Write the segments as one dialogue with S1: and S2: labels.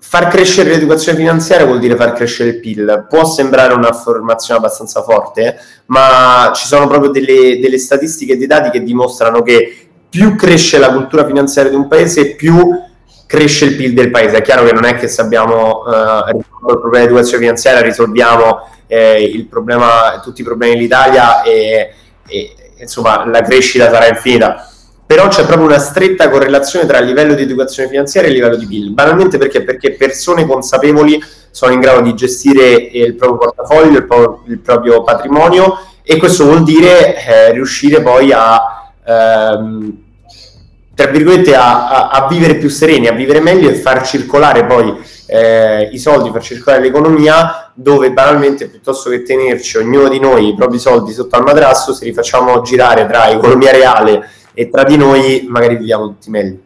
S1: far crescere l'educazione finanziaria vuol dire far crescere il PIL. Può sembrare un'affermazione abbastanza forte, ma ci sono proprio delle, delle statistiche e dei dati che dimostrano che più cresce la cultura finanziaria di un paese, più cresce il PIL del paese. È chiaro che non è che se abbiamo eh, il problema dell'educazione finanziaria risolviamo eh, problema, tutti i problemi dell'Italia e, e insomma la crescita sarà infinita però c'è proprio una stretta correlazione tra il livello di educazione finanziaria e il livello di PIL. Banalmente perché? Perché persone consapevoli sono in grado di gestire il proprio portafoglio, il, pro- il proprio patrimonio e questo vuol dire eh, riuscire poi a, ehm, tra virgolette, a, a, a, vivere più sereni, a vivere meglio e far circolare poi eh, i soldi, far circolare l'economia dove banalmente piuttosto che tenerci ognuno di noi i propri soldi sotto al madrasso, se li facciamo girare tra economia reale e tra di noi magari viviamo tutti meglio.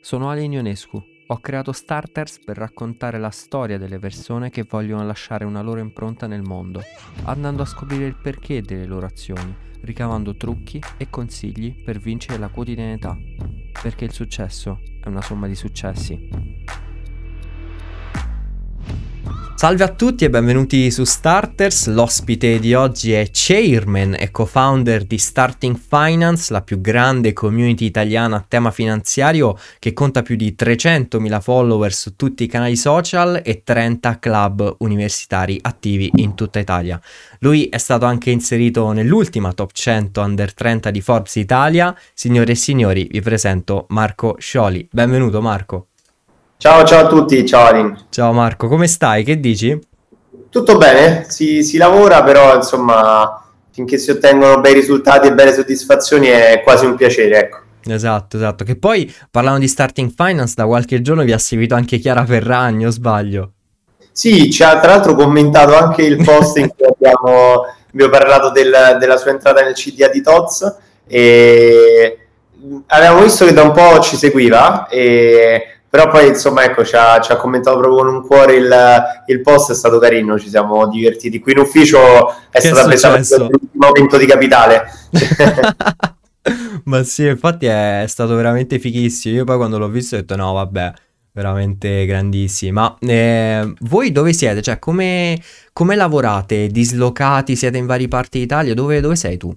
S2: Sono Ale Ionescu. Ho creato Starters per raccontare la storia delle persone che vogliono lasciare una loro impronta nel mondo, andando a scoprire il perché delle loro azioni, ricavando trucchi e consigli per vincere la quotidianità, perché il successo è una somma di successi. Salve a tutti e benvenuti su Starters. L'ospite di oggi è chairman e co-founder di Starting Finance, la più grande community italiana a tema finanziario che conta più di 300.000 follower su tutti i canali social e 30 club universitari attivi in tutta Italia. Lui è stato anche inserito nell'ultima top 100 under 30 di Forbes Italia. Signore e signori, vi presento Marco Scioli. Benvenuto Marco.
S1: Ciao, ciao a tutti, ciao Alin.
S2: Ciao Marco, come stai? Che dici?
S1: Tutto bene, si, si lavora, però insomma, finché si ottengono bei risultati e belle soddisfazioni è quasi un piacere, ecco.
S2: Esatto, esatto. Che poi parlando di starting finance, da qualche giorno vi ha seguito anche Chiara Ferragni, o sbaglio?
S1: Sì, ci ha tra l'altro commentato anche il post in cui abbiamo, abbiamo parlato del, della sua entrata nel CDA di Toz e avevamo visto che da un po' ci seguiva e però poi insomma ecco ci ha, ci ha, commentato proprio con un cuore il, il, post è stato carino ci siamo divertiti. Qui in ufficio è che stata presa l'ultimo momento di capitale.
S2: Ma sì infatti è stato veramente fighissimo io poi quando l'ho visto ho detto no vabbè veramente grandissimi. Ma eh, voi dove siete? Cioè come, come lavorate? Dislocati? Siete in varie parti d'Italia? Dove, dove sei tu?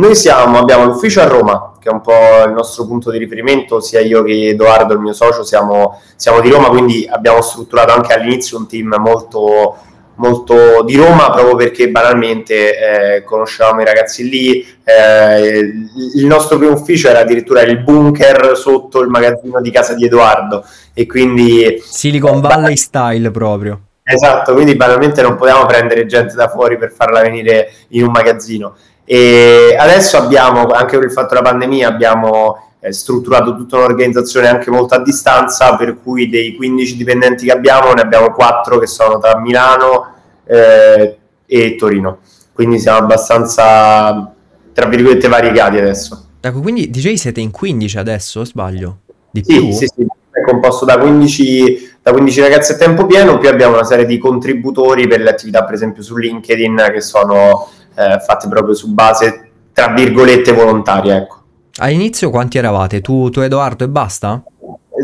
S1: Noi siamo, abbiamo l'ufficio a Roma, che è un po' il nostro punto di riferimento, sia io che Edoardo, il mio socio, siamo, siamo di Roma, quindi abbiamo strutturato anche all'inizio un team molto, molto di Roma, proprio perché banalmente eh, conoscevamo i ragazzi lì. Eh, il nostro primo ufficio era addirittura il bunker sotto il magazzino di casa di Edoardo, e quindi...
S2: Silicon Valley style proprio.
S1: Esatto, quindi banalmente non potevamo prendere gente da fuori per farla venire in un magazzino. E adesso abbiamo, anche per il fatto della pandemia, abbiamo eh, strutturato tutta un'organizzazione anche molto a distanza, per cui dei 15 dipendenti che abbiamo, ne abbiamo 4 che sono tra Milano eh, e Torino. Quindi siamo abbastanza, tra virgolette, variegati adesso.
S2: Ecco, quindi dicevi siete in 15 adesso, sbaglio?
S1: Di sì, più? sì, sì, è composto da 15, da 15 ragazzi a tempo pieno, più abbiamo una serie di contributori per le attività, per esempio su LinkedIn, che sono eh, fatte proprio su base, tra virgolette, volontaria. Ecco.
S2: All'inizio quanti eravate? Tu, tu Edoardo e basta?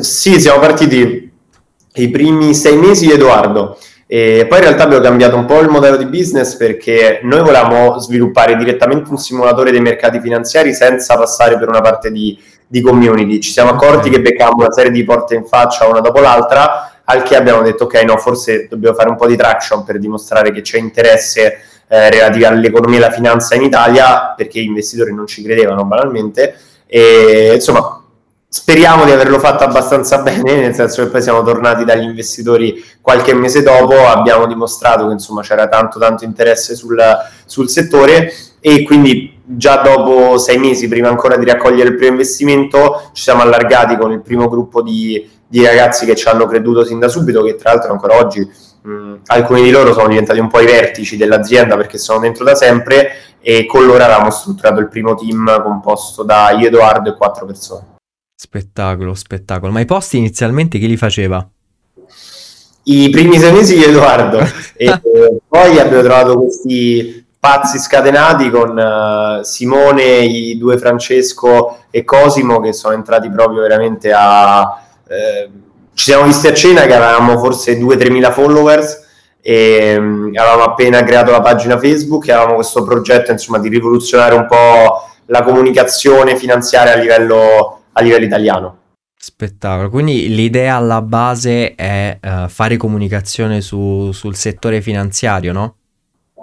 S1: Sì, siamo partiti i primi sei mesi di Edoardo. E poi in realtà abbiamo cambiato un po' il modello di business perché noi volevamo sviluppare direttamente un simulatore dei mercati finanziari senza passare per una parte di, di community. Ci siamo accorti che beccavamo una serie di porte in faccia una dopo l'altra, al che abbiamo detto ok, no, forse dobbiamo fare un po' di traction per dimostrare che c'è interesse eh, relativi all'economia e alla finanza in Italia, perché gli investitori non ci credevano banalmente. E insomma, speriamo di averlo fatto abbastanza bene, nel senso che poi siamo tornati dagli investitori qualche mese dopo, abbiamo dimostrato che insomma c'era tanto tanto interesse sul, sul settore e quindi già dopo sei mesi, prima ancora di raccogliere il primo investimento, ci siamo allargati con il primo gruppo di, di ragazzi che ci hanno creduto sin da subito, che tra l'altro ancora oggi mh, alcuni di loro sono diventati un po' i vertici dell'azienda perché sono dentro da sempre e con loro avevamo strutturato il primo team composto da io, Edoardo e quattro persone.
S2: Spettacolo, spettacolo. Ma i posti inizialmente chi li faceva?
S1: I primi sei mesi di Edoardo e poi abbiamo trovato questi pazzi scatenati con uh, Simone, i due Francesco e Cosimo che sono entrati proprio veramente a... Eh, ci siamo visti a cena che avevamo forse 2-3 mila followers e um, avevamo appena creato la pagina Facebook e avevamo questo progetto insomma di rivoluzionare un po' la comunicazione finanziaria a livello, a livello italiano.
S2: Spettacolo, quindi l'idea alla base è uh, fare comunicazione su, sul settore finanziario, no?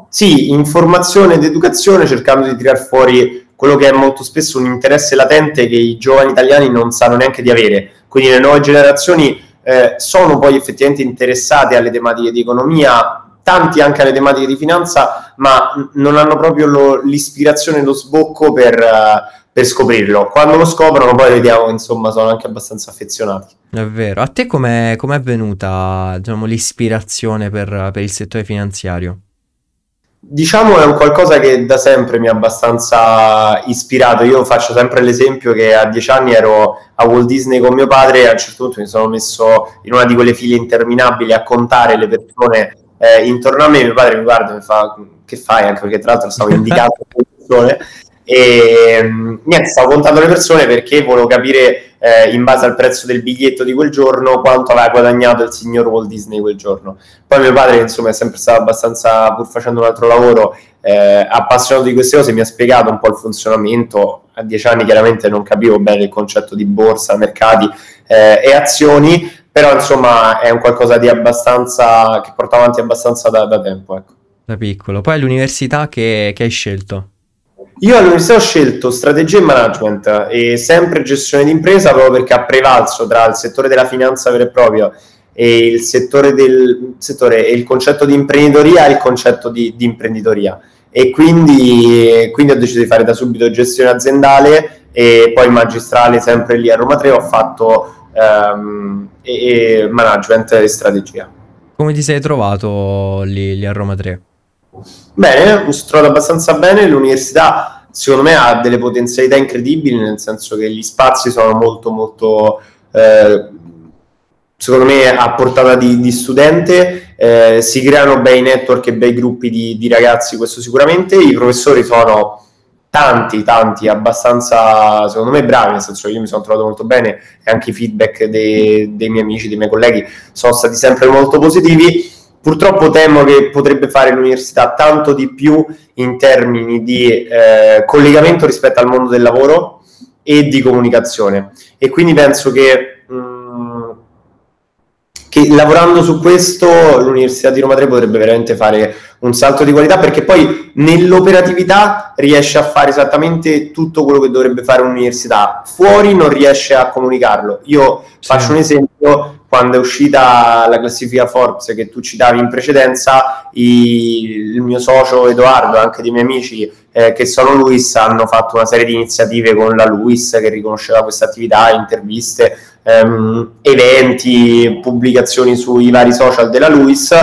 S1: Sì, informazione ed educazione cercando di tirar fuori quello che è molto spesso un interesse latente che i giovani italiani non sanno neanche di avere. Quindi le nuove generazioni eh, sono poi effettivamente interessate alle tematiche di economia, tanti anche alle tematiche di finanza, ma non hanno proprio lo, l'ispirazione e lo sbocco per, uh, per, scoprirlo. Quando lo scoprono poi vediamo insomma sono anche abbastanza affezionati.
S2: È vero. A te com'è, com'è venuta diciamo, l'ispirazione per, per il settore finanziario?
S1: Diciamo è un qualcosa che da sempre mi ha abbastanza ispirato. Io faccio sempre l'esempio che a dieci anni ero a Walt Disney con mio padre e a un certo punto mi sono messo in una di quelle file interminabili a contare le persone eh, intorno a me. Mio padre mi guarda e mi fa: Che fai? Anche perché, tra l'altro, stavo indicando le persone. E mm, niente, stavo contando le persone perché volevo capire eh, in base al prezzo del biglietto di quel giorno quanto aveva guadagnato il signor Walt Disney quel giorno. Poi mio padre, insomma, è sempre stato abbastanza, pur facendo un altro lavoro, eh, appassionato di queste cose, mi ha spiegato un po' il funzionamento. A dieci anni chiaramente non capivo bene il concetto di borsa, mercati eh, e azioni, però insomma è un qualcosa di abbastanza che porta avanti abbastanza da, da tempo. Ecco.
S2: Da piccolo. Poi l'università che, che hai scelto?
S1: Io all'università ho scelto strategia e management e sempre gestione d'impresa proprio perché ha prevalso tra il settore della finanza vero e proprio e il settore del settore il concetto di imprenditoria e il concetto di, di imprenditoria e quindi, quindi, ho deciso di fare da subito gestione aziendale e poi magistrale sempre lì a Roma 3 ho fatto um, e, e management e strategia.
S2: Come ti sei trovato lì, lì a Roma 3?
S1: Bene, trovato abbastanza bene. L'università, secondo me, ha delle potenzialità incredibili, nel senso che gli spazi sono molto, molto, eh, secondo me, a portata di, di studente. Eh, si creano bei network e bei gruppi di, di ragazzi, questo sicuramente. I professori sono tanti, tanti, abbastanza, secondo me, bravi, nel senso che io mi sono trovato molto bene e anche i feedback dei, dei miei amici, dei miei colleghi sono stati sempre molto positivi Purtroppo temo che potrebbe fare l'università tanto di più in termini di eh, collegamento rispetto al mondo del lavoro e di comunicazione. E quindi penso che, mh, mm, che lavorando su questo l'Università di Roma 3 potrebbe veramente fare un salto di qualità perché poi nell'operatività riesce a fare esattamente tutto quello che dovrebbe fare un'università, fuori non riesce a comunicarlo. Io sì. faccio un esempio, quando è uscita la classifica Forbes che tu citavi in precedenza, il mio socio Edoardo anche dei miei amici eh, che sono Luis hanno fatto una serie di iniziative con la Luis che riconosceva questa attività, interviste, ehm, eventi, pubblicazioni sui vari social della Luis.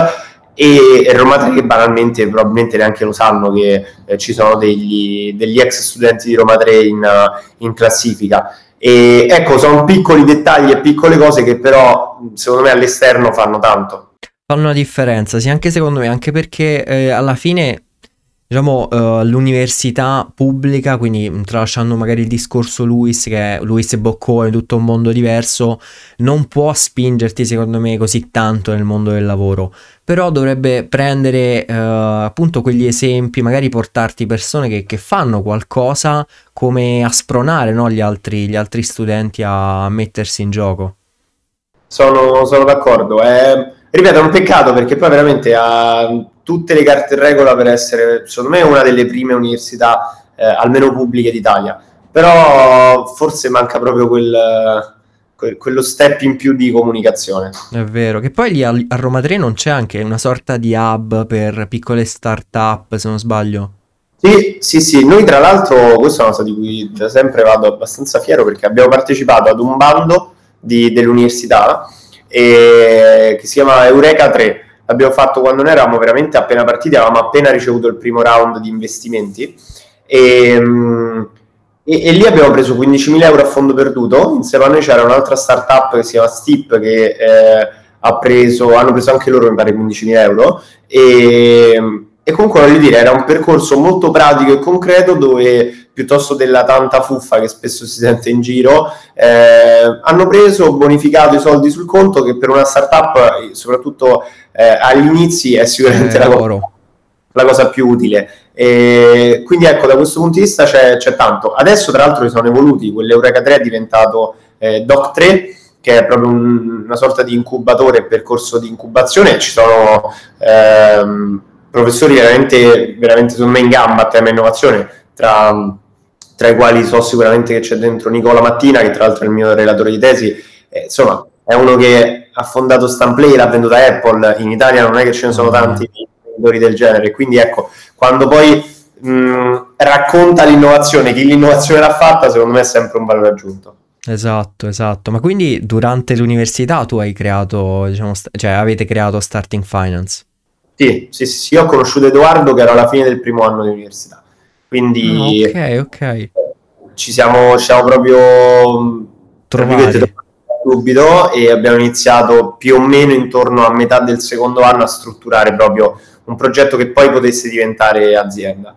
S1: E Roma 3 banalmente probabilmente neanche lo sanno che eh, ci sono degli, degli, ex studenti di Roma 3 in, in classifica e ecco, sono piccoli dettagli e piccole cose che però secondo me all'esterno fanno tanto.
S2: Fanno una differenza, sì, anche secondo me, anche perché eh, alla fine diciamo, uh, l'università pubblica, quindi tralasciando magari il discorso Luis, che Luis e Boccone, tutto un mondo diverso, non può spingerti, secondo me, così tanto nel mondo del lavoro. Però dovrebbe prendere uh, appunto quegli esempi, magari portarti persone che, che fanno qualcosa come a spronare no, gli, altri, gli altri studenti a mettersi in gioco.
S1: Sono, sono d'accordo. È, ripeto, è un peccato perché poi veramente ha tutte le carte in regola per essere, secondo me, una delle prime università, eh, almeno pubbliche d'Italia. Però forse manca proprio quel, quel, quello step in più di comunicazione.
S2: È vero, che poi lì a, a Roma 3 non c'è anche una sorta di hub per piccole start-up, se non sbaglio.
S1: Sì, sì, sì, noi tra l'altro, questa è una cosa di cui da sempre vado abbastanza fiero perché abbiamo partecipato ad un bando di, dell'università e, che si chiama Eureka 3. L'abbiamo fatto quando noi eravamo veramente appena partiti, avevamo appena ricevuto il primo round di investimenti e, e, e lì abbiamo preso 15.000 euro a fondo perduto. Insieme a noi c'era un'altra startup che si chiama Steep che eh, ha preso, hanno preso anche loro mi pare 15.000 euro e e comunque voglio dire, era un percorso molto pratico e concreto dove piuttosto della tanta fuffa che spesso si sente in giro, eh, hanno preso, bonificato i soldi sul conto che per una startup, soprattutto eh, agli inizi, è sicuramente la cosa, la, cosa, più utile. E quindi ecco, da questo punto di vista c'è, c'è tanto. Adesso tra l'altro sono evoluti, quell'Eureka 3 è diventato eh, Doc 3, che è proprio un, una sorta di incubatore, percorso di incubazione, ci sono ehm, professori veramente, veramente me in gamba a tema innovazione, tra, tra, i quali so sicuramente che c'è dentro Nicola Mattina, che tra l'altro è il mio relatore di tesi, eh, insomma è uno che ha fondato Stamplay, l'ha venduta Apple, in Italia non è che ce ne sono mm. tanti venditori del genere, quindi ecco, quando poi mh, racconta l'innovazione, chi l'innovazione l'ha fatta, secondo me è sempre un valore aggiunto.
S2: Esatto, esatto. Ma quindi durante l'università tu hai creato, diciamo, st- cioè avete creato Starting Finance?
S1: Sì, sì, sì, sì, ho conosciuto Edoardo che era alla fine del primo anno di università. Quindi
S2: mm, ok, ok.
S1: Ci siamo, ci siamo proprio trovati subito e abbiamo iniziato più o meno intorno a metà del secondo anno a strutturare proprio un progetto che poi potesse diventare azienda.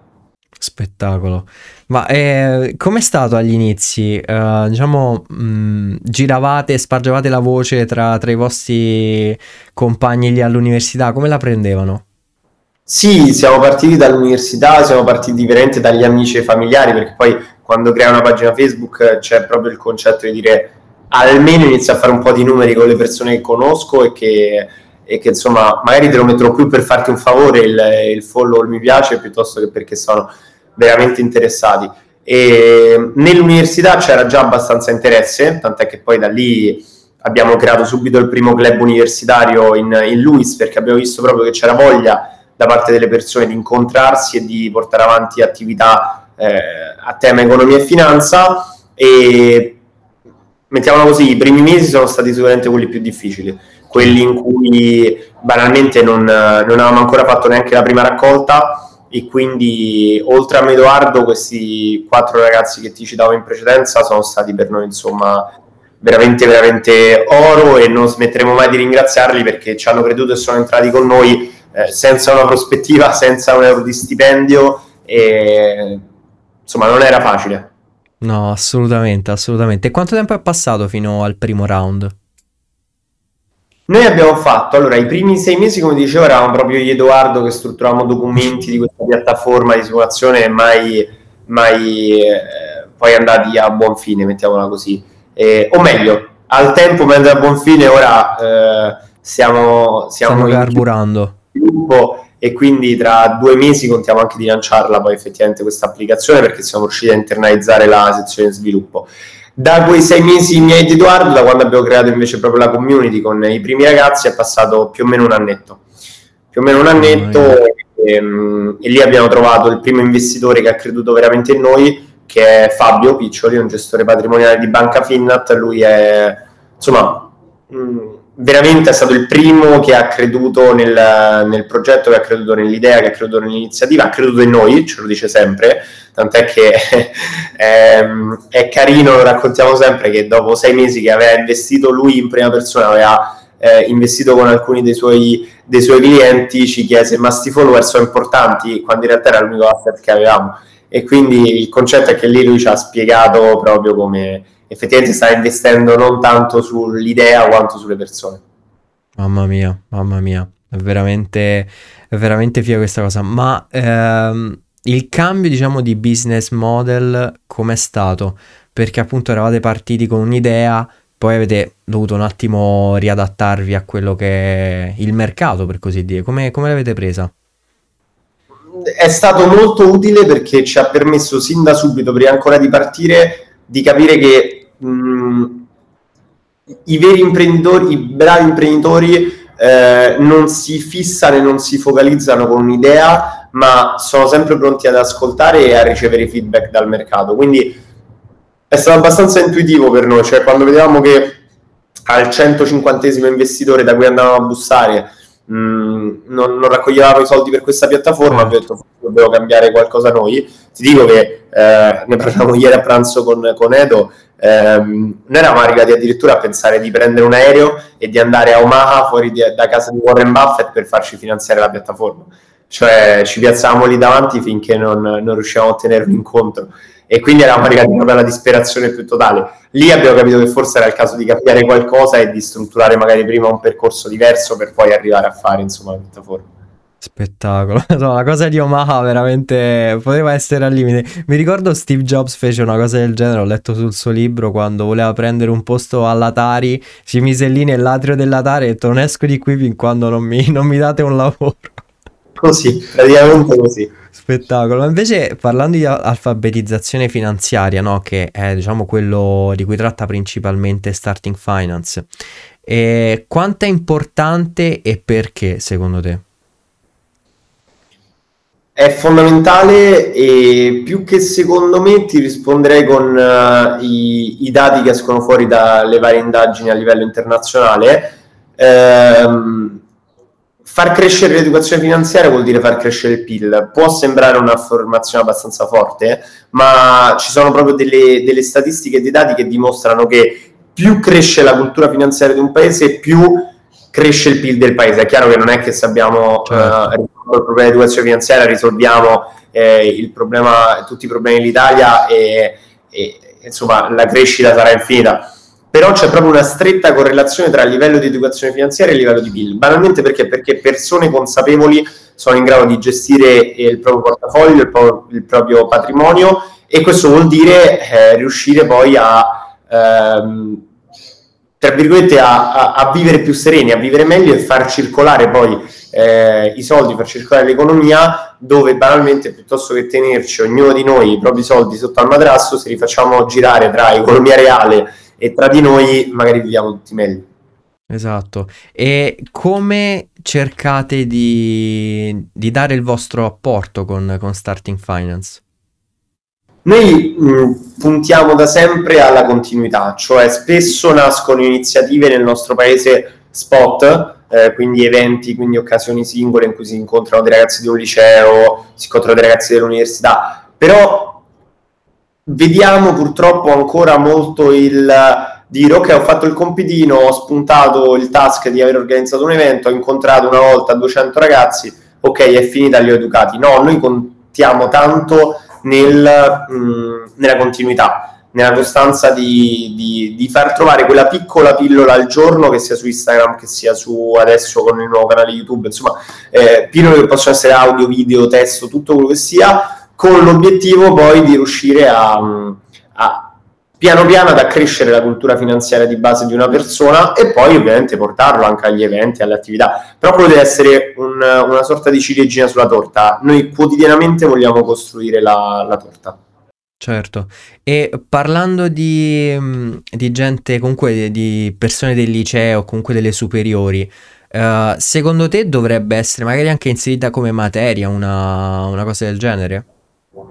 S2: Spettacolo. Ma eh, com'è stato agli inizi? Uh, diciamo, mh, mm, giravate, spargevate la voce tra, tra, i vostri compagni lì all'università, come la prendevano?
S1: Sì, siamo partiti dall'università, siamo partiti veramente dagli amici e familiari, perché poi quando crea una pagina Facebook c'è proprio il concetto di dire almeno inizio a fare un po' di numeri con le persone che conosco e che, e che insomma magari te lo metterò più per farti un favore il, il follow il mi piace piuttosto che perché sono veramente interessati. E nell'università c'era già abbastanza interesse, tant'è che poi da lì abbiamo creato subito il primo club universitario in, in Luis perché abbiamo visto proprio che c'era voglia da parte delle persone di incontrarsi e di portare avanti attività eh, a tema economia e finanza. E mettiamola così, i primi mesi sono stati sicuramente quelli più difficili, quelli in cui banalmente non, non avevamo ancora fatto neanche la prima raccolta. E quindi oltre a Medoardo questi quattro ragazzi che ti citavo in precedenza sono stati per noi insomma veramente veramente oro. E non smetteremo mai di ringraziarli perché ci hanno creduto e sono entrati con noi eh, senza una prospettiva, senza un euro di stipendio e insomma non era facile.
S2: No, assolutamente, assolutamente. E quanto tempo è passato fino al primo round?
S1: Noi abbiamo fatto, allora, i primi sei mesi, come dicevo, eravamo proprio io e Edoardo che strutturavamo documenti di questa piattaforma di simulazione e mai, mai eh, poi andati a buon fine, mettiamola così. Eh, o meglio, al tempo mentre a buon fine, ora eh, siamo, siamo
S2: Stiamo carburando.
S1: Sviluppo, e quindi tra due mesi contiamo anche di lanciarla poi effettivamente questa applicazione perché siamo riusciti a internalizzare la sezione sviluppo da quei sei mesi miei di Edoardo, da quando abbiamo creato invece proprio la community con i primi ragazzi, è passato più o meno un annetto. Più o meno un annetto oh, e, ehm, e, lì abbiamo trovato il primo investitore che ha creduto veramente in noi, che è Fabio Piccioli, un gestore patrimoniale di Banca Finnat. Lui è, insomma, mh, veramente è stato il primo che ha creduto nel, nel, progetto, che ha creduto nell'idea, che ha creduto nell'iniziativa, ha creduto in noi, ce lo dice sempre, tant'è che è, ehm, è carino, lo raccontiamo sempre, che dopo sei mesi che aveva investito lui in prima persona, aveva eh, investito con alcuni dei suoi, dei suoi, clienti, ci chiese ma sti follower sono importanti, quando in realtà era l'unico asset che avevamo. E quindi il concetto è che lì lui ci ha spiegato proprio come effettivamente sta investendo non tanto sull'idea quanto sulle persone.
S2: Mamma mia, mamma mia, è veramente, è veramente figa questa cosa. Ma ehm, il cambio, diciamo, di business model com'è stato? Perché appunto eravate partiti con un'idea, poi avete dovuto un attimo riadattarvi a quello che è il mercato, per così dire. Come, come l'avete presa?
S1: È stato molto utile perché ci ha permesso sin da subito, prima ancora di partire, di capire che mh, i veri imprenditori, i bravi imprenditori eh, non si fissano e non si focalizzano con un'idea, ma sono sempre pronti ad ascoltare e a ricevere feedback dal mercato. Quindi è stato abbastanza intuitivo per noi, cioè quando vedevamo che al 150 investitore da cui andavamo a bussare mh, non, non, raccoglievamo i soldi per questa piattaforma, abbiamo detto dobbiamo cambiare qualcosa noi. Ti dico che eh, ne parlavamo ieri a pranzo con, con Edo, ehm, noi eravamo arrivati addirittura a pensare di prendere un aereo e di andare a Omaha fuori di, da casa di Warren Buffett per farci finanziare la piattaforma. Cioè ci piazzavamo lì davanti finché non, non riuscivamo a tenerlo incontro. e quindi eravamo arrivati proprio alla disperazione più totale. Lì abbiamo capito che forse era il caso di cambiare qualcosa e di strutturare magari prima un percorso diverso per poi arrivare a fare insomma la piattaforma.
S2: Spettacolo, no, la cosa di Omaha veramente poteva essere al limite. Mi ricordo Steve Jobs fece una cosa del genere, ho letto sul suo libro quando voleva prendere un posto all'Atari, si mise lì nell'atrio dell'Atari e ha detto non esco di qui fin quando non mi, non mi date un lavoro.
S1: Così, praticamente così.
S2: Spettacolo. Ma invece parlando di alfabetizzazione finanziaria, no, che è diciamo quello di cui tratta principalmente Starting Finance, eh, quanto è importante e perché secondo te?
S1: È fondamentale e più che secondo me ti risponderei con uh, i, i, dati che escono fuori dalle varie indagini a livello internazionale. Ehm, far crescere l'educazione finanziaria vuol dire far crescere il PIL. Può sembrare una formazione abbastanza forte, ma ci sono proprio delle, delle statistiche e dei dati che dimostrano che più cresce la cultura finanziaria di un paese, più cresce il PIL del paese. È chiaro che non è che se abbiamo certo. uh, il problema dell'educazione finanziaria risolviamo eh, il problema, tutti i problemi dell'Italia e, e insomma la crescita sarà infinita. Però c'è proprio una stretta correlazione tra il livello di educazione finanziaria e il livello di PIL. Banalmente perché? Perché persone consapevoli sono in grado di gestire il proprio portafoglio, il, pro- il proprio patrimonio e questo vuol dire eh, riuscire poi a ehm, tra virgolette, a, a, a, vivere più sereni, a vivere meglio e far circolare poi eh, i soldi, far circolare l'economia, dove banalmente piuttosto che tenerci ognuno di noi i propri soldi sotto al madrasso, se li facciamo girare tra economia reale e tra di noi, magari viviamo tutti meglio.
S2: Esatto. E come cercate di, di dare il vostro apporto con, con Starting Finance?
S1: Noi mh, puntiamo da sempre alla continuità, cioè spesso nascono iniziative nel nostro paese spot, eh, quindi eventi, quindi occasioni singole in cui si incontrano dei ragazzi di un liceo, si incontrano dei ragazzi dell'università, però vediamo purtroppo ancora molto il dire ok ho fatto il compitino, ho spuntato il task di aver organizzato un evento, ho incontrato una volta 200 ragazzi, ok è finita, li ho educati. No, noi contiamo tanto nel, mh, nella continuità, nella costanza di, di, di, far trovare quella piccola pillola al giorno, che sia su Instagram, che sia su adesso con il nuovo canale YouTube, insomma, eh, pillole che possono essere audio, video, testo, tutto quello che sia, con l'obiettivo poi di riuscire a, a piano piano ad accrescere la cultura finanziaria di base di una persona e poi ovviamente portarlo anche agli eventi, alle attività. Però quello deve essere un, una sorta di ciliegina sulla torta. Noi quotidianamente vogliamo costruire la, la torta.
S2: Certo, e parlando di, mm, di gente, comunque di persone del liceo, comunque delle superiori, uh, secondo te dovrebbe essere magari anche inserita come materia una, una cosa del genere?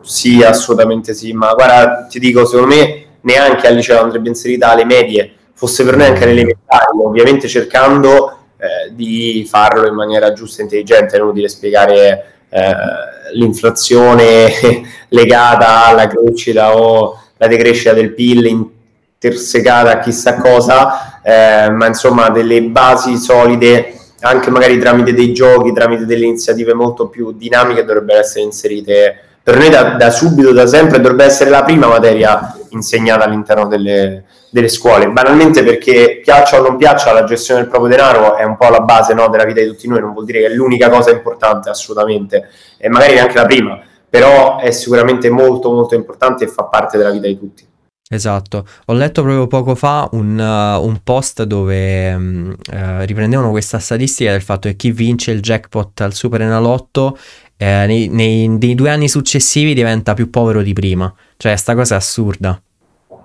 S1: Sì, assolutamente sì, ma guarda, ti dico, secondo me neanche al liceo andrebbe inserita alle medie, fosse per noi anche nelle elementari, ovviamente cercando eh, di farlo in maniera giusta e intelligente, non dire spiegare eh, l'inflazione legata alla crescita o la decrescita del PIL intersecata a chissà cosa, eh, ma insomma delle basi solide anche magari tramite dei giochi, tramite delle iniziative molto più dinamiche dovrebbero essere inserite per noi da, da, subito, da sempre, dovrebbe essere la prima materia insegnata all'interno delle, delle, scuole, banalmente perché piaccia o non piaccia la gestione del proprio denaro è un po' la base no, della vita di tutti noi, non vuol dire che è l'unica cosa importante assolutamente, e magari neanche la prima, però è sicuramente molto molto importante e fa parte della vita di tutti.
S2: Esatto, ho letto proprio poco fa un, uh, un post dove um, uh, riprendevano questa statistica del fatto che chi vince il jackpot al Super Enalotto eh, nei, nei, nei, due anni successivi diventa più povero di prima. Cioè, sta cosa è assurda.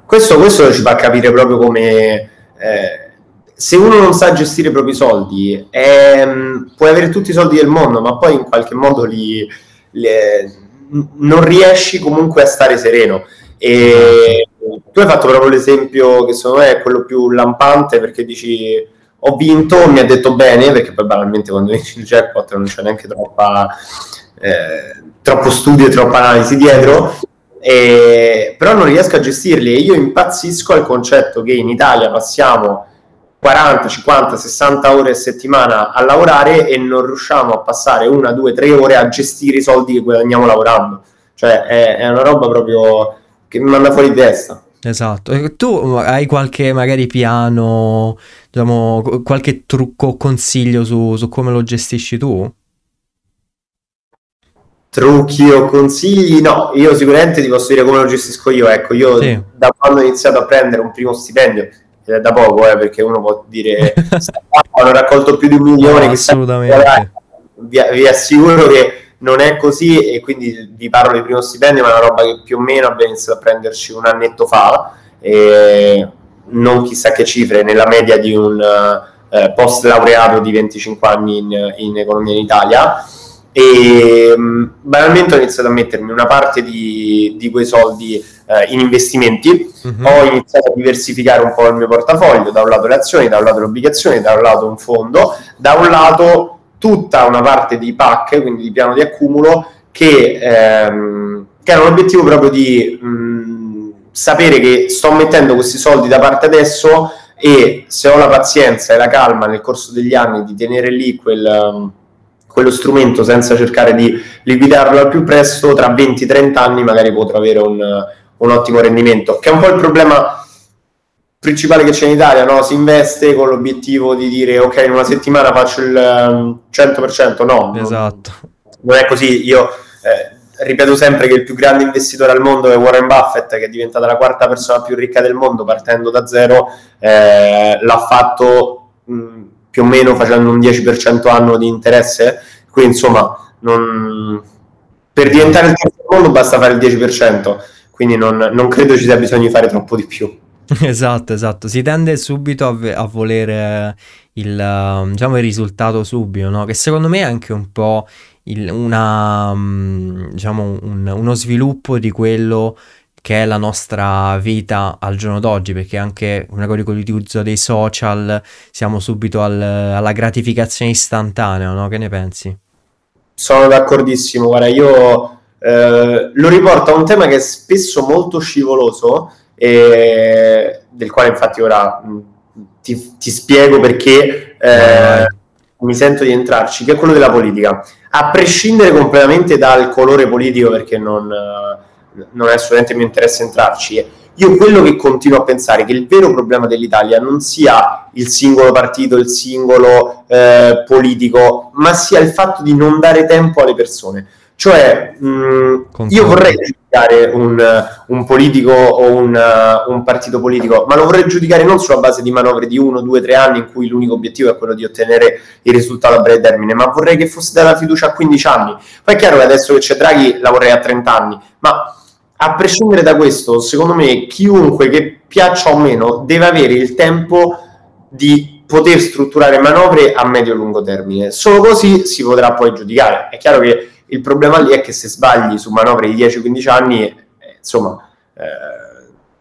S1: Questo, questo ci fa capire proprio come eh, se uno non sa gestire i propri soldi, ehm, puoi avere tutti i soldi del mondo, ma poi in qualche modo li, li, non riesci comunque a stare sereno. E tu hai fatto proprio l'esempio che secondo me è quello più lampante perché dici ho vinto, mi ha detto bene, perché poi banalmente quando vinci il jackpot non c'è neanche troppa eh, troppo studio e troppa analisi dietro, e, però non riesco a gestirli e io impazzisco al concetto che in Italia passiamo 40, 50, 60 ore a settimana a lavorare e non riusciamo a passare una, due, tre ore a gestire i soldi che guadagniamo lavorando. Cioè è, è una roba proprio che mi manda fuori di testa.
S2: Esatto, e tu hai qualche magari piano, diciamo, qualche trucco o consiglio su, su come lo gestisci tu?
S1: trucchi o consigli? No, io sicuramente ti posso dire come lo gestisco io. Ecco, io sì. da quando ho iniziato a prendere un primo stipendio, è da poco, eh, perché uno può dire hanno raccolto più di un milione. No,
S2: assolutamente.
S1: Vi, vi, assicuro che non è così e quindi vi parlo di primo stipendio, ma è una roba che più o meno abbiamo iniziato a prenderci un annetto fa. E non chissà che cifre, nella media di un eh, post laureato di 25 anni in, in economia in Italia e mm, banalmente ho iniziato a mettermi una parte di, di quei soldi eh, in investimenti, uh-huh. ho iniziato a diversificare un po' il mio portafoglio, da un lato le azioni, da un lato le obbligazioni, da un lato un fondo, da un lato tutta una parte di PAC, quindi di piano di accumulo, che, ehm, che era l'obiettivo proprio di mh, sapere che sto mettendo questi soldi da parte adesso e se ho la pazienza e la calma nel corso degli anni di tenere lì quel... Quello strumento senza cercare di liquidarlo al più presto, tra 20-30 anni magari potrò avere un, un, ottimo rendimento, che è un po' il problema principale che c'è in Italia, no? si investe con l'obiettivo di dire ok in una settimana faccio il 100%, um, no,
S2: esatto.
S1: non, è così, io eh, ripeto sempre che il più grande investitore al mondo è Warren Buffett, che è diventata la quarta persona più ricca del mondo partendo da zero, eh, l'ha fatto... Mh, più o meno facendo un 10% annuo di interesse, quindi insomma non... per diventare il terzo mondo basta fare il 10%, quindi non, non credo ci sia bisogno di fare troppo di più.
S2: Esatto, esatto, si tende subito a, v- a volere il, diciamo, il risultato subito, no? che secondo me è anche un po' il, una, diciamo, un, uno sviluppo di quello che è la nostra vita al giorno d'oggi, perché anche con l'utilizzo dei social siamo subito al, alla gratificazione istantanea, no? Che ne pensi?
S1: Sono d'accordissimo, guarda, io eh, lo riporto a un tema che è spesso molto scivoloso, e del quale infatti ora mh, ti, ti, spiego perché eh, mi sento di entrarci, che è quello della politica. A prescindere completamente dal colore politico, perché non... Eh, non è assolutamente mio interesse entrarci. Io quello che continuo a pensare è che il vero problema dell'Italia non sia il singolo partito, il singolo eh, politico, ma sia il fatto di non dare tempo alle persone. Cioè, mh, io vorrei giudicare un, un politico o un, uh, un, partito politico, ma lo vorrei giudicare non sulla base di manovre di uno, due, tre anni in cui l'unico obiettivo è quello di ottenere il risultato a breve termine, ma vorrei che fosse data fiducia a 15 anni. Poi è chiaro che adesso che c'è Draghi la vorrei a 30 anni, ma a prescindere da questo, secondo me chiunque che piaccia o meno deve avere il tempo di poter strutturare manovre a medio e lungo termine. Solo così si potrà poi giudicare. È chiaro che il problema lì è che se sbagli su manovre di 10-15 anni, eh, insomma, eh,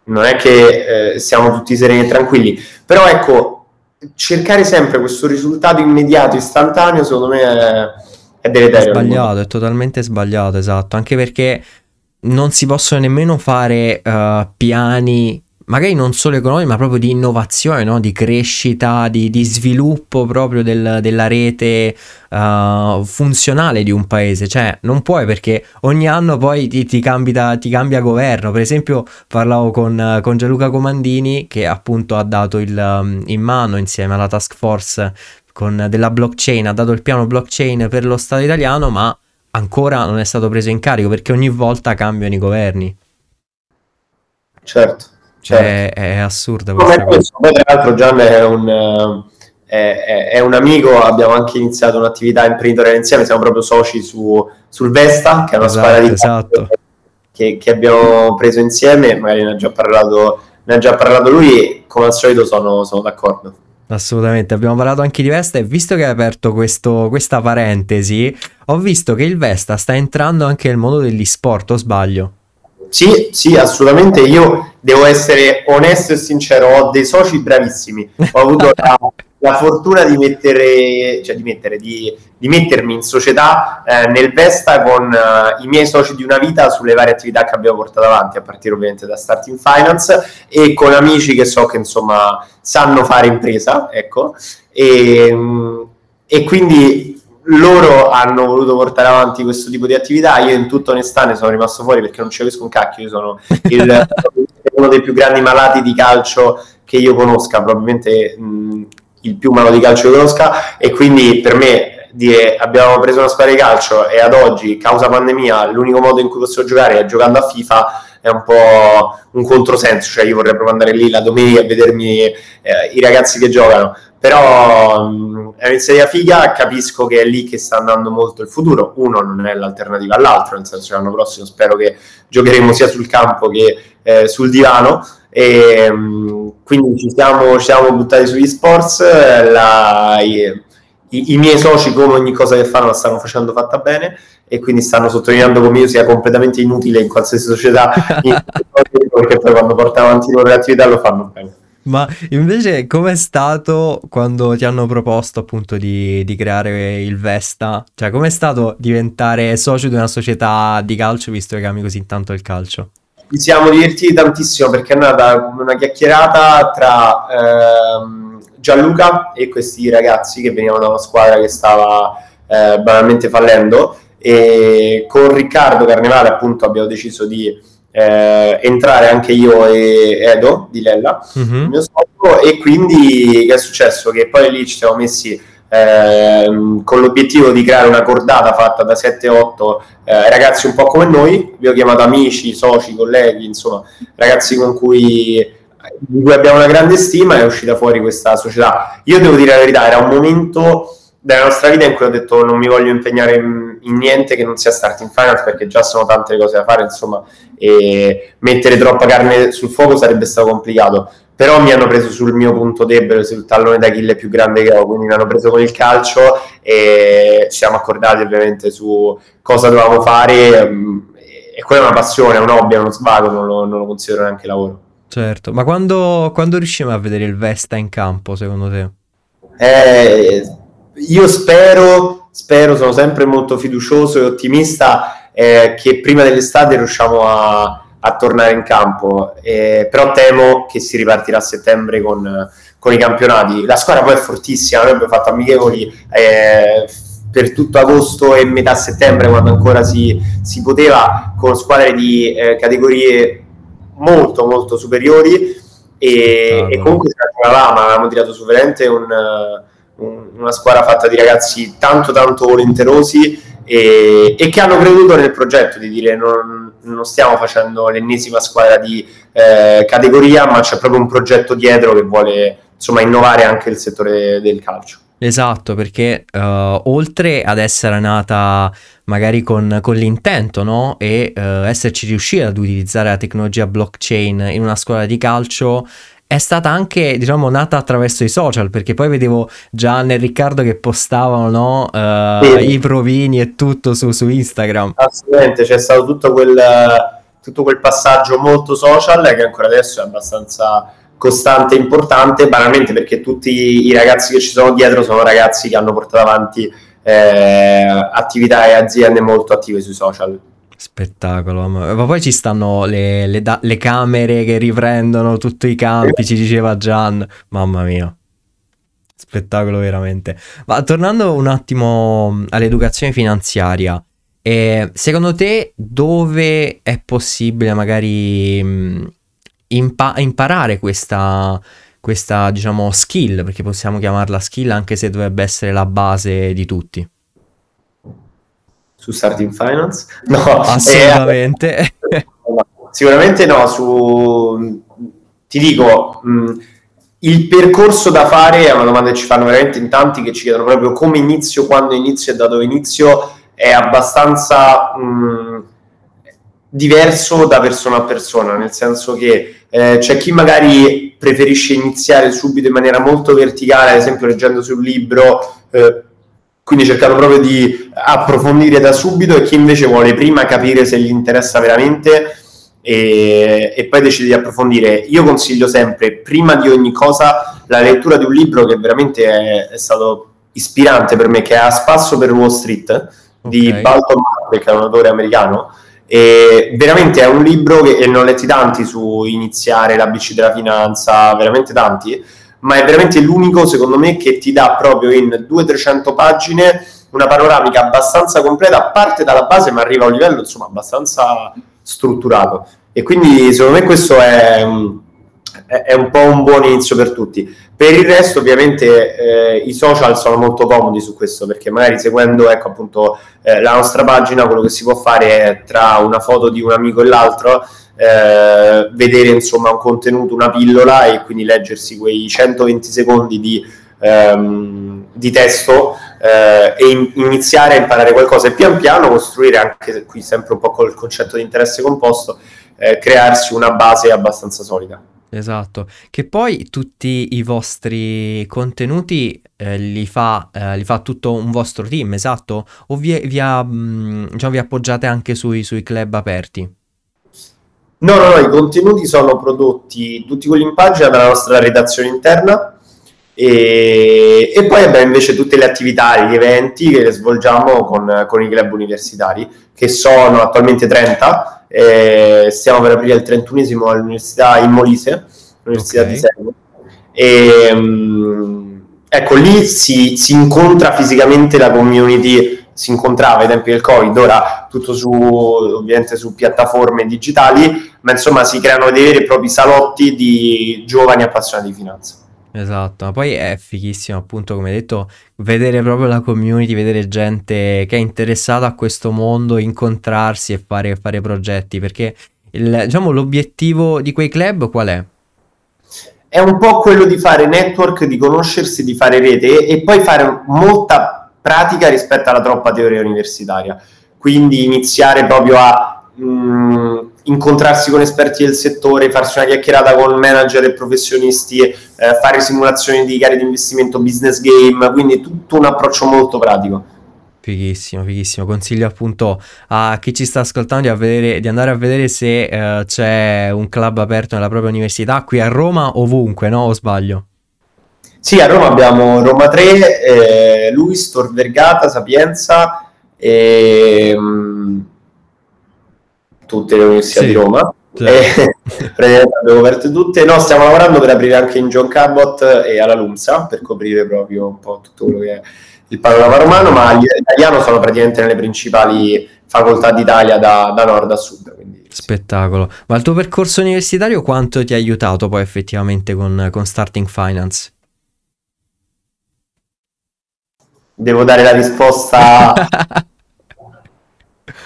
S1: non è che eh, siamo tutti sereni e tranquilli. Però ecco, cercare sempre questo risultato immediato, istantaneo, secondo me è, è deleterio.
S2: È sbagliato, è totalmente sbagliato, esatto. Anche perché non si possono nemmeno fare uh, piani magari non solo economici, ma proprio di innovazione, no? di crescita, di, di sviluppo proprio del, della rete uh, funzionale di un paese. Cioè, non puoi perché ogni anno poi ti, ti, cambia, ti cambia, governo. Per esempio, parlavo con, con, Gianluca Comandini, che appunto ha dato il, um, in mano insieme alla task force con, della blockchain, ha dato il piano blockchain per lo Stato italiano, ma ancora non è stato preso in carico perché ogni volta cambiano i governi.
S1: Certo.
S2: Cioè, certo. È, è assurda questa
S1: cosa. Poi, tra l'altro, Gian è un, è, è un, amico, abbiamo anche iniziato un'attività imprenditoriale insieme, siamo proprio soci su, sul Vesta, che è una esatto, squadra di
S2: esatto.
S1: che, che, abbiamo preso insieme, magari ne ha già parlato, ne ha già parlato lui come al solito sono, sono d'accordo.
S2: Assolutamente, abbiamo parlato anche di Vesta e visto che hai aperto questo, questa parentesi, ho visto che il Vesta sta entrando anche nel mondo degli sport, o sbaglio?
S1: Sì, sì, assolutamente. Io devo essere onesto e sincero, ho dei soci bravissimi. Ho avuto la, la fortuna di mettere, cioè di, mettere, di, di mettermi in società eh, nel Vesta con eh, i miei soci di una vita sulle varie attività che abbiamo portato avanti, a partire ovviamente da Starting Finance e con amici che so che insomma sanno fare impresa, ecco. E, e quindi loro hanno voluto portare avanti questo tipo di attività, io in tutta onestà ne sono rimasto fuori perché non ci capisco un cacchio, io sono il, uno dei più grandi malati di calcio che io conosca, probabilmente mh, il più malato di calcio che conosca. E quindi per me dire abbiamo preso una squadra di calcio e ad oggi, causa pandemia, l'unico modo in cui posso giocare è giocando a FIFA è un po' un controsenso, cioè io vorrei proprio andare lì la domenica e vedermi eh, i ragazzi che giocano, però mh, è un'iniziativa figa, capisco che è lì che sta andando molto il futuro, uno non è l'alternativa all'altro, nel senso che l'anno prossimo spero che giocheremo sia sul campo che eh, sul divano, e, mh, quindi ci siamo, ci siamo buttati sugli sports, la, i, i, i, miei soci come ogni cosa che fanno la stanno facendo fatta bene e quindi stanno sottolineando come io sia completamente inutile in qualsiasi società perché poi quando portano avanti le loro attività lo fanno bene.
S2: Ma invece com'è stato quando ti hanno proposto appunto di, di creare il Vesta? Cioè com'è stato diventare socio di una società di calcio visto che ami così tanto il calcio?
S1: Ci siamo divertiti tantissimo perché è nata una chiacchierata tra ehm, Gianluca e questi ragazzi che venivano da una squadra che stava eh, banalmente fallendo e con Riccardo Carnevale appunto abbiamo deciso di eh, entrare anche io e Edo di Lella, mm-hmm. il mio socio, e quindi che è successo? Che poi lì ci siamo messi eh, con l'obiettivo di creare una cordata fatta da 7-8 eh, ragazzi un po' come noi, vi ho chiamato amici, soci, colleghi, insomma, ragazzi con cui di cui abbiamo una grande stima è uscita fuori questa società. Io devo dire la verità, era un momento della nostra vita in cui ho detto non mi voglio impegnare in, in niente che non sia starting finance perché già sono tante le cose da fare, insomma, e mettere troppa carne sul fuoco sarebbe stato complicato. Però mi hanno preso sul mio punto debole, sul tallone d'Achille più grande che ho, quindi mi hanno preso con il calcio e ci siamo accordati ovviamente su cosa dovevamo fare. E quella è una passione, è un hobby, è uno svago, non lo, non lo considero neanche lavoro.
S2: Certo, ma quando, quando riusciamo a vedere il Vesta in campo, secondo te?
S1: Eh, io spero, spero, sono sempre molto fiducioso e ottimista eh, che prima dell'estate riusciamo a, a tornare in campo, eh, però temo che si ripartirà a settembre con, con, i campionati. La squadra poi è fortissima, noi abbiamo fatto amichevoli eh, per tutto agosto e metà settembre quando ancora si, si poteva con squadre di eh, categorie molto molto superiori. E, ah, e comunque ce la avevamo tirato su veramente un una squadra fatta di ragazzi tanto tanto volenterosi e, e, che hanno creduto nel progetto di dire non, non stiamo facendo l'ennesima squadra di eh, categoria ma c'è proprio un progetto dietro che vuole insomma innovare anche il settore del calcio
S2: Esatto, perché uh, oltre ad essere nata magari con, con l'intento, no? E uh, esserci riusciti ad utilizzare la tecnologia blockchain in una scuola di calcio, è stata anche, diciamo, nata attraverso i social, perché poi vedevo Gian e Riccardo che postavano no, uh, sì. i provini e tutto su, su, Instagram.
S1: Assolutamente, c'è stato tutto quel, tutto quel passaggio molto social che ancora adesso è abbastanza costante e importante, banalmente perché tutti i ragazzi che ci sono dietro sono ragazzi che hanno portato avanti eh, attività e aziende molto attive sui social.
S2: Spettacolo, ma poi ci stanno le, le, da- le, camere che riprendono tutti i campi, ci diceva Gian, mamma mia, spettacolo veramente. Ma tornando un attimo all'educazione finanziaria, eh, secondo te dove è possibile magari impa- imparare questa, questa, diciamo, skill, perché possiamo chiamarla skill anche se dovrebbe essere la base di tutti?
S1: Su Starting Finance?
S2: No, assolutamente.
S1: Eh, sicuramente no, su... ti dico, mh, il percorso da fare è una domanda che ci fanno veramente in tanti che ci chiedono proprio come inizio, quando inizio e da dove inizio, è abbastanza mh, diverso da persona a persona, nel senso che eh, c'è chi magari preferisce iniziare subito in maniera molto verticale, ad esempio leggendo sul libro, eh, quindi cercano proprio di approfondire da subito e chi invece vuole prima capire se gli interessa veramente e, e, poi decide di approfondire. Io consiglio sempre, prima di ogni cosa, la lettura di un libro che veramente è, è stato ispirante per me, che è A spasso per Wall Street, okay. di Balton Mark, che è un autore americano, e veramente è un libro che ne ho letti tanti su iniziare l'ABC della finanza, veramente tanti, ma è veramente l'unico, secondo me, che ti dà proprio in 200-300 pagine una panoramica abbastanza completa, parte dalla base ma arriva a un livello insomma abbastanza strutturato e quindi secondo me questo è, è un po' un buon inizio per tutti. Per il resto ovviamente eh, i social sono molto comodi su questo perché magari seguendo ecco, appunto, eh, la nostra pagina quello che si può fare è tra una foto di un amico e l'altro eh, vedere insomma un contenuto, una pillola e quindi leggersi quei 120 secondi di, ehm, di testo eh, e in, iniziare a imparare qualcosa e pian piano costruire anche qui sempre un po' col concetto di interesse composto eh, crearsi una base abbastanza solida.
S2: Esatto, che poi tutti i vostri contenuti eh, li, fa, eh, li, fa, tutto un vostro team, esatto? O vi, vi, ha, mh, mm, diciamo, vi appoggiate anche sui, sui, club aperti?
S1: No, no, no, i contenuti sono prodotti tutti quelli in pagina dalla nostra redazione interna e, e poi abbiamo invece tutte le attività, gli eventi che svolgiamo con, con i club universitari, che sono attualmente 30 eh, stiamo per aprire il 31esimo all'Università in Molise, l'Università okay. di Servo. E, um, ecco, lì si, si, incontra fisicamente la community, si incontrava ai tempi del Covid, ora tutto su, ovviamente su piattaforme digitali, ma insomma si creano dei veri e propri salotti di giovani appassionati di finanza.
S2: Esatto, ma poi è fighissimo appunto come hai detto vedere proprio la community, vedere gente che è interessata a questo mondo, incontrarsi e fare, fare progetti, perché il, diciamo l'obiettivo di quei club qual è?
S1: È un po' quello di fare network, di conoscersi, di fare rete e poi fare molta pratica rispetto alla troppa teoria universitaria. Quindi iniziare proprio a mh, mm, incontrarsi con esperti del settore, farsi una chiacchierata con manager e professionisti, eh, fare simulazioni di gare di investimento, business game, quindi tutto un approccio molto pratico.
S2: Fighissimo, fighissimo. Consiglio appunto a chi ci sta ascoltando di, vedere, di andare a vedere se eh, c'è un club aperto nella propria università, qui a Roma, ovunque, no? O sbaglio?
S1: Sì, a Roma abbiamo Roma 3, eh, Luis, Tor Vergata, Sapienza e... Mh, mm, tutte le università sì. di Roma. Certo. abbiamo aperte tutte. No, stiamo lavorando per aprire anche in John Cabot e alla LUMSA per coprire proprio un po' tutto quello che è il panorama romano, ma l'italiano sono praticamente nelle principali facoltà d'Italia da, da nord a sud. Quindi,
S2: Spettacolo. Ma il tuo percorso universitario quanto ti ha aiutato poi effettivamente con, con Starting Finance?
S1: Devo dare la risposta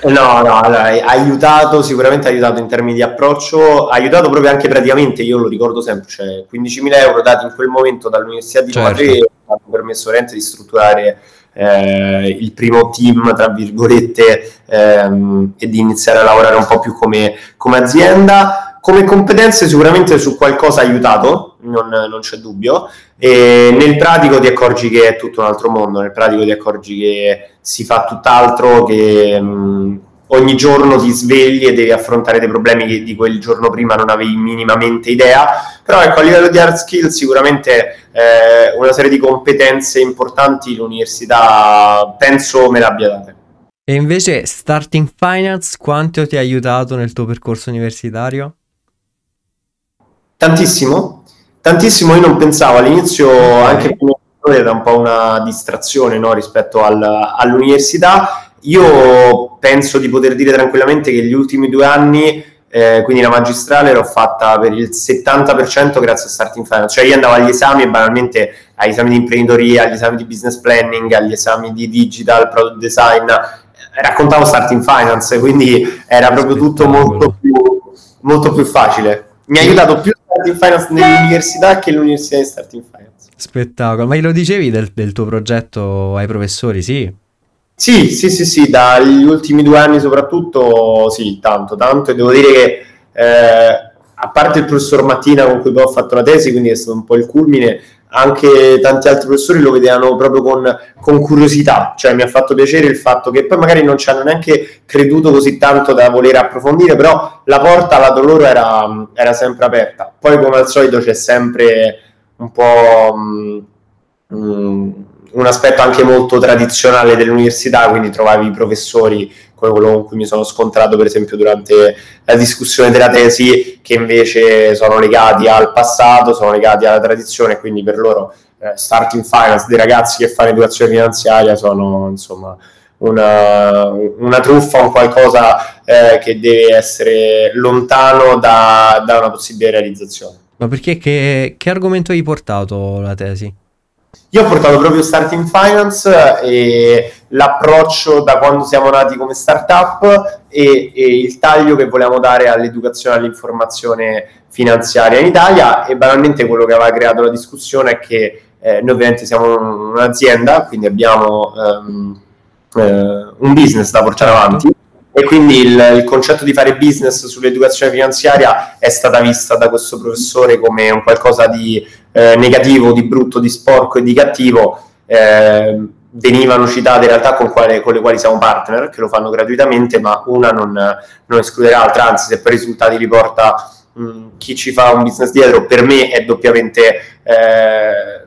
S1: No, no, allora, ha aiutato, sicuramente ha aiutato in termini di approccio, ha aiutato proprio anche praticamente, io lo ricordo sempre, cioè 15.000 euro dati in quel momento dall'Università di certo. 3 hanno permesso veramente di strutturare eh, il primo team, tra virgolette, ehm, e di iniziare a lavorare un po' più come, come azienda come competenze sicuramente su qualcosa ha aiutato, non, non, c'è dubbio, e nel pratico ti accorgi che è tutto un altro mondo, nel pratico ti accorgi che si fa tutt'altro, che mh, ogni giorno ti svegli e devi affrontare dei problemi che di quel giorno prima non avevi minimamente idea, però ecco a livello di hard skill sicuramente eh, una serie di competenze importanti l'università penso me l'abbia date.
S2: E invece Starting Finance quanto ti ha aiutato nel tuo percorso universitario?
S1: Tantissimo, tantissimo. Io non pensavo all'inizio, anche per me era un po' una distrazione no, rispetto al, all'università. Io penso di poter dire tranquillamente che gli ultimi due anni, eh, quindi la magistrale, l'ho fatta per il 70% grazie a Starting Finance. Cioè io andavo agli esami e banalmente agli esami di imprenditoria, agli esami di business planning, agli esami di digital, product design, raccontavo Starting Finance, quindi era proprio tutto molto più, molto più facile. Mi ha aiutato più Starting Finance nell'università che l'università di Starting Finance.
S2: Spettacolo, ma glielo dicevi del, del tuo progetto ai professori, sì?
S1: Sì, sì, sì, sì, dagli ultimi due anni soprattutto, sì, tanto, tanto, e devo dire che eh, a parte il professor Mattina con cui poi ho fatto la tesi, quindi è stato un po' il culmine, anche tanti altri professori lo vedevano proprio con, con, curiosità, cioè mi ha fatto piacere il fatto che poi magari non ci hanno neanche creduto così tanto da voler approfondire, però la porta lato loro era, era sempre aperta. Poi come al solito c'è sempre un po' mh, mh, un aspetto anche molto tradizionale dell'università, quindi trovavi i professori come quello con cui mi sono scontrato per esempio durante la discussione della tesi, che invece sono legati al passato, sono legati alla tradizione, quindi per loro eh, starting finance, dei ragazzi che fanno educazione finanziaria sono insomma una, una truffa, un qualcosa eh, che deve essere lontano da, da, una possibile realizzazione.
S2: Ma perché che, che argomento hai portato la tesi?
S1: Io ho portato proprio Starting Finance e l'approccio da quando siamo nati come startup e, e il taglio che vogliamo dare all'educazione e all'informazione finanziaria in Italia e banalmente quello che aveva creato la discussione è che eh, noi ovviamente siamo un'azienda, quindi abbiamo um, eh, un business da portare certo. avanti e quindi il, il, concetto di fare business sull'educazione finanziaria è stata vista da questo professore come un qualcosa di eh, negativo, di brutto, di sporco e di cattivo. Eh, venivano citate in realtà con, quale, con, le quali siamo partner, che lo fanno gratuitamente, ma una non, non esclude l'altra, anzi se per risultati riporta mh, chi ci fa un business dietro, per me è doppiamente eh,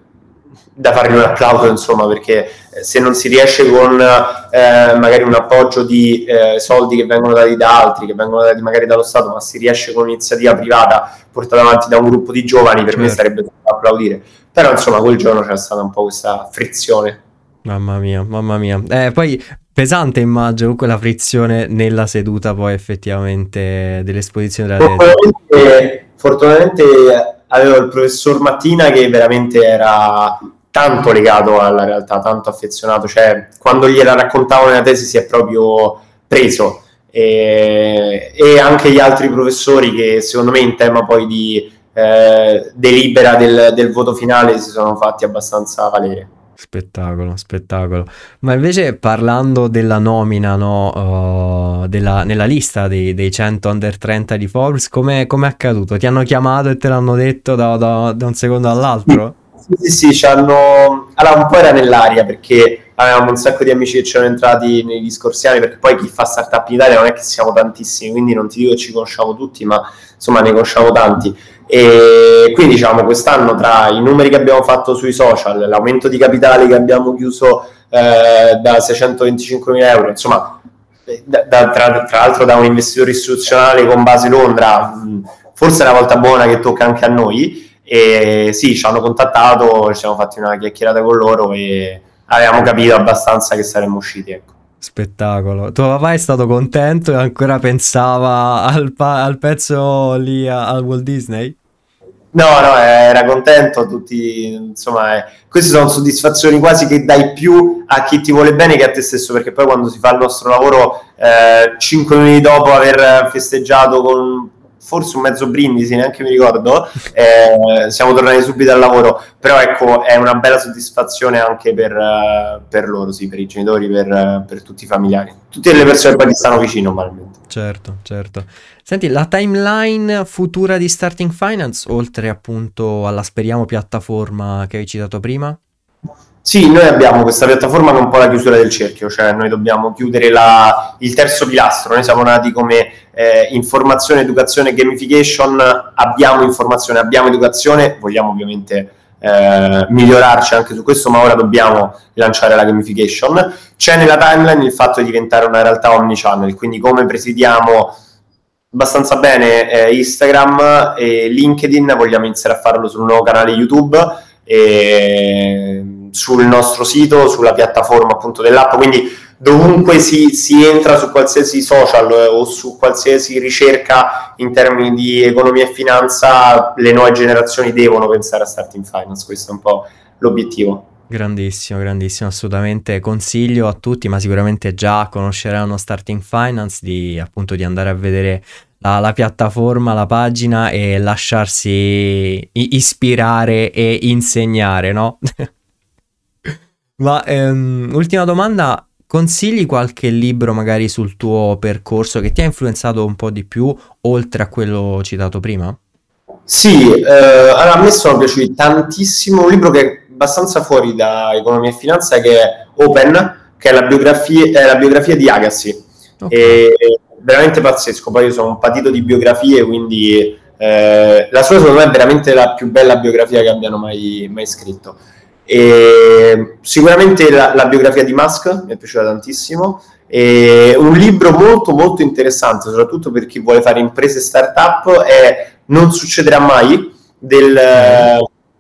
S1: da fargli un applauso, insomma, perché eh, se non si riesce con eh, magari un appoggio di eh, soldi che vengono dati da altri, che vengono dati magari dallo Stato, ma si riesce con un'iniziativa privata portata avanti da un gruppo di giovani, per certo. me sarebbe da applaudire. Però insomma quel giorno c'è stata un po' questa frizione.
S2: Mamma mia, mamma mia. Eh, poi pesante immagino quella frizione nella seduta poi effettivamente dell'esposizione della
S1: fortunatamente, fortunatamente avevo il professor Mattina che veramente era tanto legato alla realtà, tanto affezionato, cioè quando gliela raccontavo nella tesi si è proprio preso e, e anche gli altri professori che secondo me in tema poi di eh, delibera del, del voto finale si sono fatti abbastanza valere.
S2: Spettacolo, spettacolo. Ma invece parlando della nomina, no, uh, della, nella lista dei, dei 100 under 30 di Forbes, come è accaduto? Ti hanno chiamato e te l'hanno detto da, da, da un secondo all'altro?
S1: Sì, sì, sì, ci hanno... Allora, un po' era nell'aria perché avevamo un sacco di amici che c'erano entrati nei discorsi anni, perché poi chi fa startup in Italia non è che siamo tantissimi, quindi non ti dico che ci conosciamo tutti, ma insomma ne conosciamo tanti. E quindi diciamo quest'anno tra i numeri che abbiamo fatto sui social, l'aumento di capitale che abbiamo chiuso eh, da 625 mila euro, insomma, da, da, tra, tra, l'altro da un investitore istituzionale con base Londra, forse è una volta buona che tocca anche a noi e sì, ci hanno contattato, ci siamo fatti una chiacchierata con loro e avevamo capito abbastanza che saremmo usciti. Ecco.
S2: Spettacolo. Tuo papà è stato contento e ancora pensava al, pa- al pezzo lì a- al Walt Disney?
S1: No, no, era contento, tutti, insomma, eh, queste sono soddisfazioni quasi che dai più a chi ti vuole bene che a te stesso, perché poi quando si fa il nostro lavoro, eh, 5 minuti dopo aver festeggiato con forse un mezzo brindisi, neanche mi ricordo, eh, siamo tornati subito al lavoro, però ecco è una bella soddisfazione anche per, uh, per loro, sì, per i genitori, per, uh, per, tutti i familiari, tutte le persone che ti stanno vicino normalmente.
S2: Certo, certo. Senti, la timeline futura di Starting Finance, oltre appunto alla speriamo piattaforma che hai citato prima?
S1: Sì, noi abbiamo questa piattaforma che è un po' la chiusura del cerchio, cioè noi dobbiamo chiudere la, il terzo pilastro, noi siamo nati come eh, informazione, educazione, gamification, abbiamo informazione, abbiamo educazione, vogliamo ovviamente eh, migliorarci anche su questo, ma ora dobbiamo lanciare la gamification. C'è nella timeline il fatto di diventare una realtà omnichannel, quindi come presidiamo abbastanza bene eh, Instagram e LinkedIn, vogliamo iniziare a farlo sul nuovo canale YouTube. E sul nostro sito, sulla piattaforma appunto dell'app, quindi dovunque si, si entra su qualsiasi social eh, o su qualsiasi ricerca in termini di economia e finanza, le nuove generazioni devono pensare a Starting Finance, questo è un po' l'obiettivo.
S2: Grandissimo, grandissimo, assolutamente consiglio a tutti, ma sicuramente già conosceranno Starting Finance di appunto di andare a vedere la, la piattaforma, la pagina e lasciarsi ispirare e insegnare, no? Ma ehm, ultima domanda, consigli qualche libro magari sul tuo percorso che ti ha influenzato un po' di più, oltre a quello citato prima?
S1: Sì, eh, allora a me sono piaciuti tantissimo un libro che è abbastanza fuori da economia e finanza, che è Open, che è la biografia, è la biografia di Agassi. Okay. E, veramente pazzesco, poi io sono un patito di biografie, quindi eh, la sua secondo me è veramente la più bella biografia che abbiano mai, mai scritto. E sicuramente la, la, biografia di Musk mi è piaciuta tantissimo. E un libro molto molto interessante, soprattutto per chi vuole fare imprese startup, è Non succederà mai del,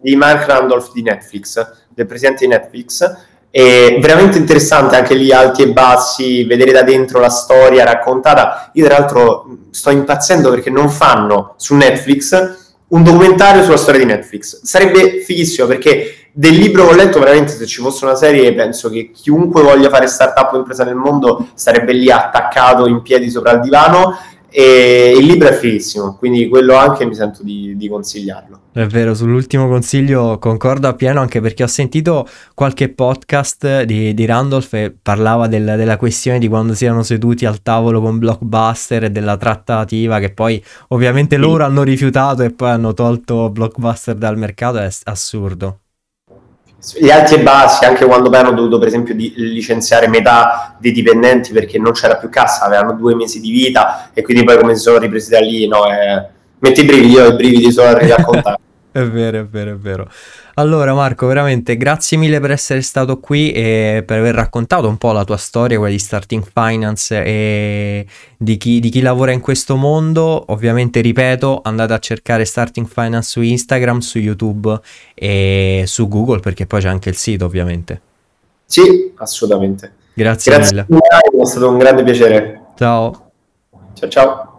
S1: di Mark Randolph di Netflix, del presidente di Netflix. È veramente interessante anche lì, alti e bassi, vedere da dentro la storia raccontata. Io, tra l'altro, sto impazzendo perché non fanno su Netflix un documentario sulla storia di Netflix. Sarebbe fighissimo perché del libro che ho letto, veramente, se ci fosse una serie, penso che chiunque voglia fare startup o impresa nel mondo sarebbe lì attaccato in piedi sopra il divano e il libro è fighissimo, quindi quello anche mi sento di, di, consigliarlo.
S2: È vero, sull'ultimo consiglio concordo appieno anche perché ho sentito qualche podcast di, di Randolph e parlava del, della questione di quando si erano seduti al tavolo con Blockbuster e della trattativa che poi ovviamente sì. loro hanno rifiutato e poi hanno tolto Blockbuster dal mercato, è assurdo
S1: gli alti e bassi, anche quando poi hanno dovuto per esempio di, licenziare metà dei dipendenti perché non c'era più cassa, avevano due mesi di vita e quindi poi come si sono ripresi da lì, no, eh, metti i brividi, io i brividi solo a raccontare.
S2: è vero, è vero, è vero. Allora Marco, veramente grazie mille per essere stato qui e per aver raccontato un po' la tua storia, quella di Starting Finance e di chi, di chi lavora in questo mondo. Ovviamente ripeto, andate a cercare Starting Finance su Instagram, su YouTube e su Google perché poi c'è anche il sito ovviamente.
S1: Sì, assolutamente.
S2: Grazie, grazie mille.
S1: È stato un grande piacere.
S2: Ciao.
S1: Ciao ciao.